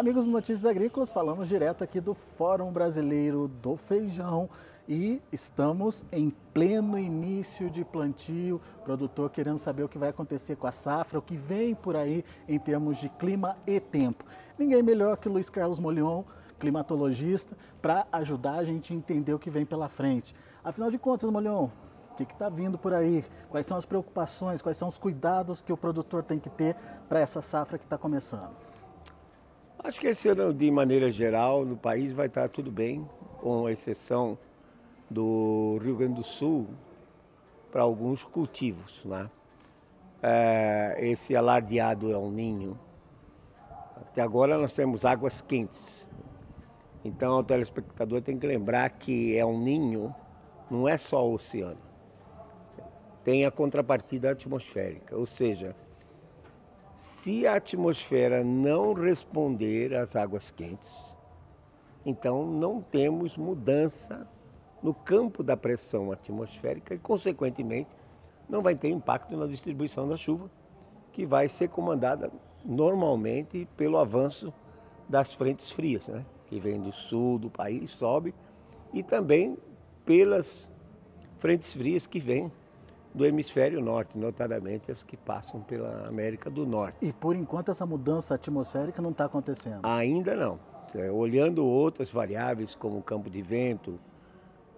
amigos do Notícias Agrícolas, falamos direto aqui do Fórum Brasileiro do Feijão e estamos em pleno início de plantio. Produtor querendo saber o que vai acontecer com a safra, o que vem por aí em termos de clima e tempo. Ninguém melhor que Luiz Carlos Molion, climatologista, para ajudar a gente a entender o que vem pela frente. Afinal de contas, Molion, o que está vindo por aí? Quais são as preocupações, quais são os cuidados que o produtor tem que ter para essa safra que está começando? Acho que esse ano, de maneira geral, no país vai estar tudo bem, com exceção do Rio Grande do Sul para alguns cultivos. Né? É, esse alardeado é um ninho. Até agora nós temos águas quentes. Então o telespectador tem que lembrar que é um ninho, não é só o oceano. Tem a contrapartida atmosférica, ou seja, se a atmosfera não responder às águas quentes, então não temos mudança no campo da pressão atmosférica e, consequentemente, não vai ter impacto na distribuição da chuva, que vai ser comandada normalmente pelo avanço das frentes frias, né? que vem do sul do país, sobe, e também pelas frentes frias que vêm do hemisfério norte, notadamente as que passam pela América do Norte. E por enquanto essa mudança atmosférica não está acontecendo? Ainda não. É, olhando outras variáveis como o campo de vento,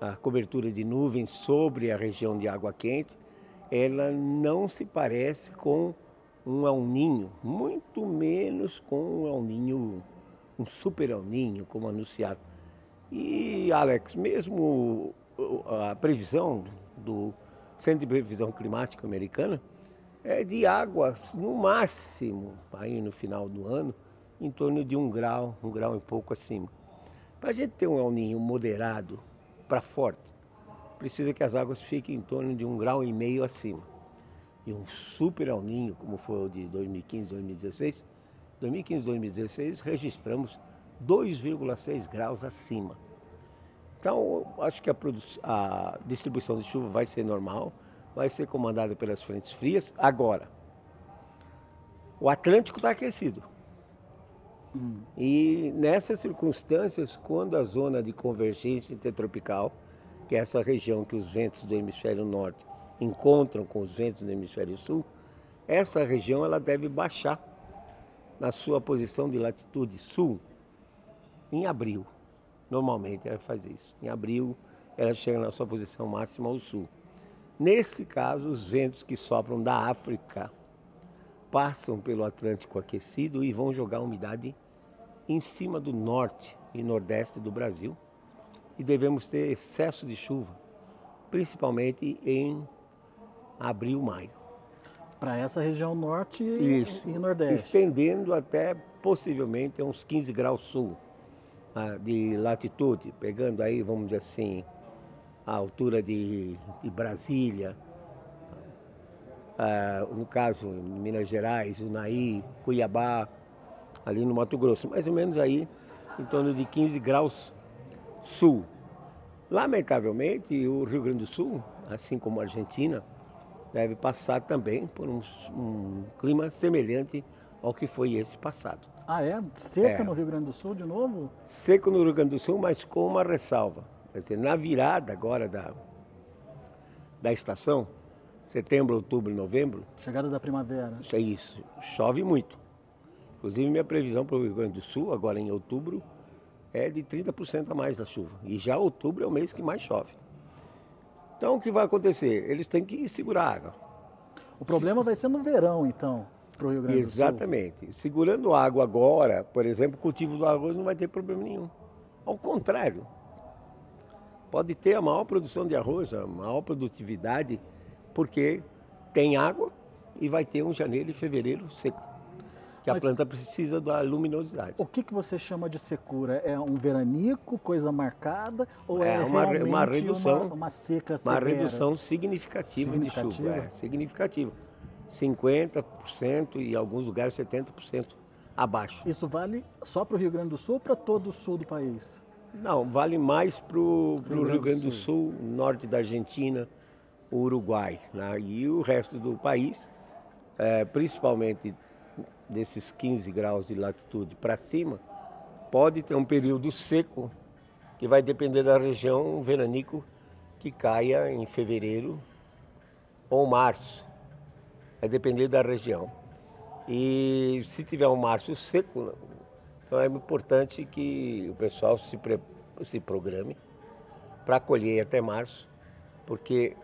a cobertura de nuvens sobre a região de água quente, ela não se parece com um El Ninho, muito menos com um El Ninho, um super El Ninho, como anunciado. E, Alex, mesmo a previsão do Centro de Previsão Climática Americana, é de águas no máximo, aí no final do ano, em torno de um grau, um grau e pouco acima. Para a gente ter um El Ninho moderado para forte, precisa que as águas fiquem em torno de um grau e meio acima. E um super El Ninho, como foi o de 2015, 2016, 2015, 2016 registramos 2,6 graus acima. Então, acho que a, a, distribuição de chuva vai ser normal, vai ser comandada pelas frentes frias. Agora, o Atlântico está aquecido. Hum. E nessas circunstâncias, quando a zona de convergência intertropical, que é essa região que os ventos do hemisfério norte encontram com os ventos do hemisfério sul, essa região ela deve baixar na sua posição de latitude sul em abril. Normalmente ela faz isso. Em abril, ela chega na sua posição máxima ao sul. Nesse caso, os ventos que sopram da África passam pelo Atlântico aquecido e vão jogar umidade em cima do norte e nordeste do Brasil. E devemos ter excesso de chuva, principalmente em abril, maio. Para essa região norte Isso, e nordeste. Estendendo até possivelmente uns 15 graus sul de latitude, pegando aí, vamos dizer assim, a altura de, de Brasília, uh, no caso Minas Gerais, Unaí, Cuiabá, ali no Mato Grosso, mais ou menos aí em torno de 15 graus sul. Lamentavelmente, o Rio Grande do Sul, assim como a Argentina, deve passar também por um, um clima semelhante ao que foi esse passado. Ah, é? Seca é. no Rio Grande do Sul de novo? Seco no Rio Grande do Sul, mas com uma ressalva. Quer dizer, na virada agora da, da estação, setembro, outubro, novembro. Chegada da primavera. Isso é isso. Chove muito. Inclusive, minha previsão para o Rio Grande do Sul, agora em outubro, é de 30% a mais da chuva. E já outubro é o mês que mais chove. Então, o que vai acontecer? Eles têm que segurar a água. O problema vai ser no verão, então para o Rio Grande do Sul. Exatamente. Segurando água agora, por exemplo, o cultivo do arroz não vai ter problema nenhum. Ao contrário, pode ter a maior produção de arroz, a maior produtividade, porque tem água e vai ter um janeiro e fevereiro seco. Que Mas a planta precisa da luminosidade. O que, que você chama de secura? É um veranico, coisa marcada? Ou é, é uma, uma redução, uma, uma seca severa? Uma redução significativa, significativa? de chuva. É, significativa. 50% e em alguns lugares 70% abaixo. Isso vale só para o Rio Grande do Sul ou para todo o sul do país? Não, vale mais para o Rio, Rio Grande do Sul, norte da Argentina, o Uruguai. Né? E o resto do país, é, principalmente desses 15 graus de latitude para cima, pode ter um período seco, que vai depender da região, um veranico que caia em fevereiro ou março. Vai depender da região. E se tiver um março seco, então é importante que o pessoal se, se programe para colher até março, porque,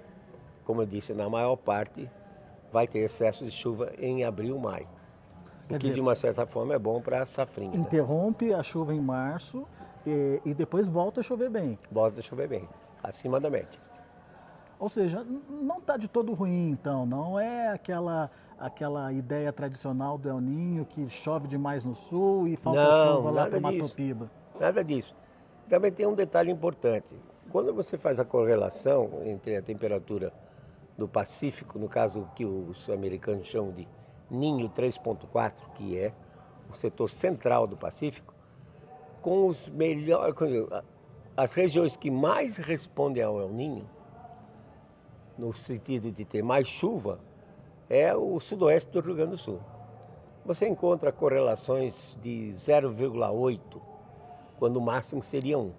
como eu disse, na maior parte vai ter excesso de chuva em abril, maio. Quer o que dizer, de uma certa forma é bom para a safrinha. Né? Interrompe né? a chuva em março e, e, depois volta a chover bem. Volta a chover bem, acima da média. Ou seja, não está de todo ruim, então. Não é aquela aquela ideia tradicional do El Ninho que chove demais no sul e falta não, chuva lá para Mato Piba. Nada disso. Também tem um detalhe importante. Quando você faz a correlação entre a temperatura do Pacífico, no caso que os americanos chamam de Ninho 3.4, que é o setor central do Pacífico, com os melhores, as regiões que mais respondem ao El Ninho, no sentido de ter mais chuva, é o sudoeste do Rio Grande do Sul. Você encontra correlações de 0,8, quando o máximo seria 1.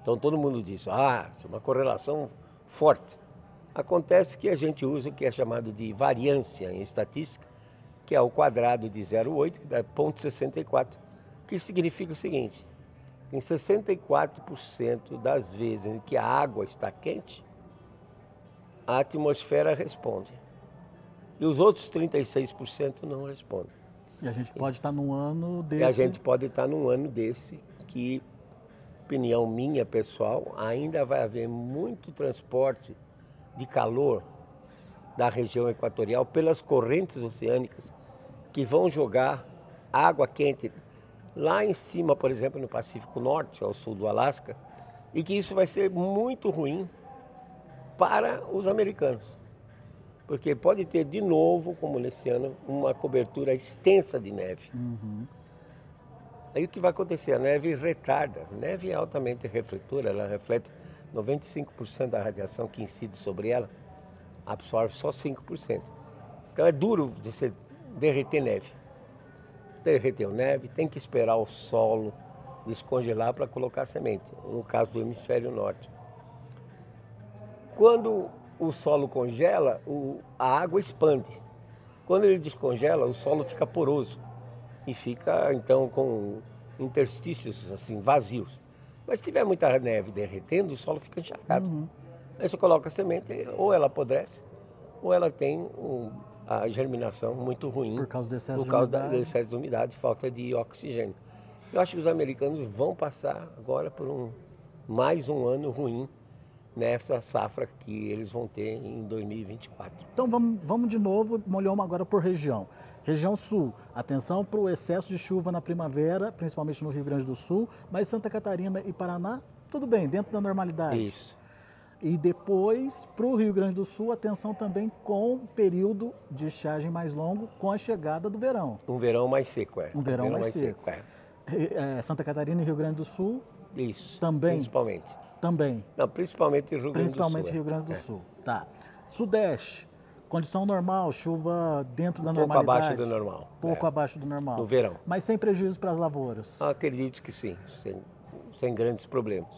Então todo mundo diz, ah, isso é uma correlação forte. Acontece que a gente usa o que é chamado de variância em estatística, que é o quadrado de 0,8, que dá 0,64, que significa o seguinte, em 64% das vezes em que a água está quente, a atmosfera responde. E os outros 36% não respondem. E a gente pode estar num ano desse. E a gente pode estar num ano desse que, opinião minha pessoal, ainda vai haver muito transporte de calor da região equatorial pelas correntes oceânicas que vão jogar água quente lá em cima, por exemplo, no Pacífico Norte, ao sul do Alasca, e que isso vai ser muito ruim para os americanos. Porque pode ter de novo, como nesse ano, uma cobertura extensa de neve. Uhum. Aí o que vai acontecer? A neve retarda. A neve é altamente refletora, ela reflete 95% da radiação que incide sobre ela absorve só 5%. Então é duro de você derreter neve. Derreteu neve, tem que esperar o solo descongelar para colocar semente, no caso do hemisfério norte. Quando o solo congela, o, a água expande. Quando ele descongela, o solo fica poroso e fica então com interstícios assim vazios. Mas se tiver muita neve derretendo, o solo fica encharcado. Uhum. Aí você coloca a semente, ou ela apodrece, ou ela tem um, a germinação muito ruim. Por causa do excesso, por causa de, umidade. Da, do excesso de umidade, falta de oxigênio. Eu acho que os americanos vão passar agora por um, mais um ano ruim nessa safra que eles vão ter em 2024. Então vamos, vamos de novo, molhamos agora por região. Região Sul, atenção para o excesso de chuva na primavera, principalmente no Rio Grande do Sul, mas Santa Catarina e Paraná, tudo bem, dentro da normalidade. Isso. E depois, para o Rio Grande do Sul, atenção também com o período de estiagem mais longo, com a chegada do verão. Um verão mais seco, é. Um verão, um verão mais, mais, seco. seco é. É, Santa Catarina e Rio Grande do Sul. Isso. Também. Principalmente. Também. Não, principalmente Rio Grande do Sul. Principalmente é. Rio Grande do é. Sul. Tá. Sudeste. Condição normal, chuva dentro da normalidade. Pouco abaixo do normal. Pouco é. abaixo do normal. No verão. Mas sem prejuízo para as lavouras. Acredito que sim, sem, sem grandes problemas.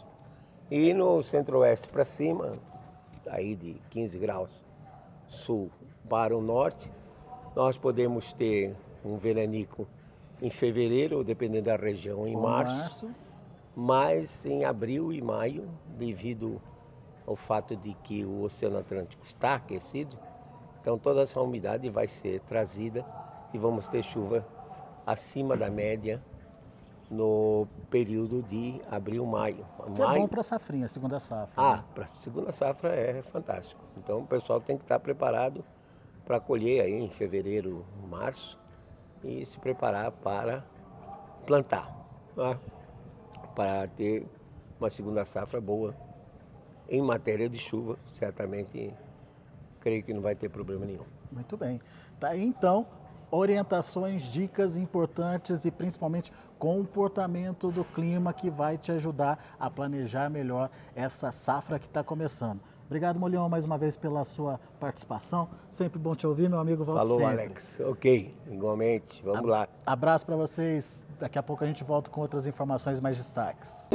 E no centro-oeste para cima, aí de 15 graus sul para o norte, nós podemos ter um veranico em fevereiro, dependendo da região, em março, março, mas em abril e maio, devido ao fato de que o Oceano Atlântico está aquecido, então toda essa umidade vai ser trazida e vamos ter chuva acima da média no período de abril, maio. Que maio... é bom para a safrinha, segunda safra. Ah, né? para a segunda safra é fantástico. Então o pessoal tem que estar preparado para colher aí em fevereiro, março e se preparar para plantar, né? Para ter uma segunda safra boa em matéria de chuva, certamente creio que não vai ter problema nenhum. Muito bem. Tá aí então orientações, dicas importantes e principalmente comportamento do clima que vai te ajudar a planejar melhor essa safra que está começando. Obrigado, Molion, mais uma vez pela sua participação. Sempre bom te ouvir, meu amigo Valdo Falou, sempre. Alex. Ok, igualmente. Vamos lá. Abraço para vocês. Daqui a pouco a gente volta com outras informações mais destaques.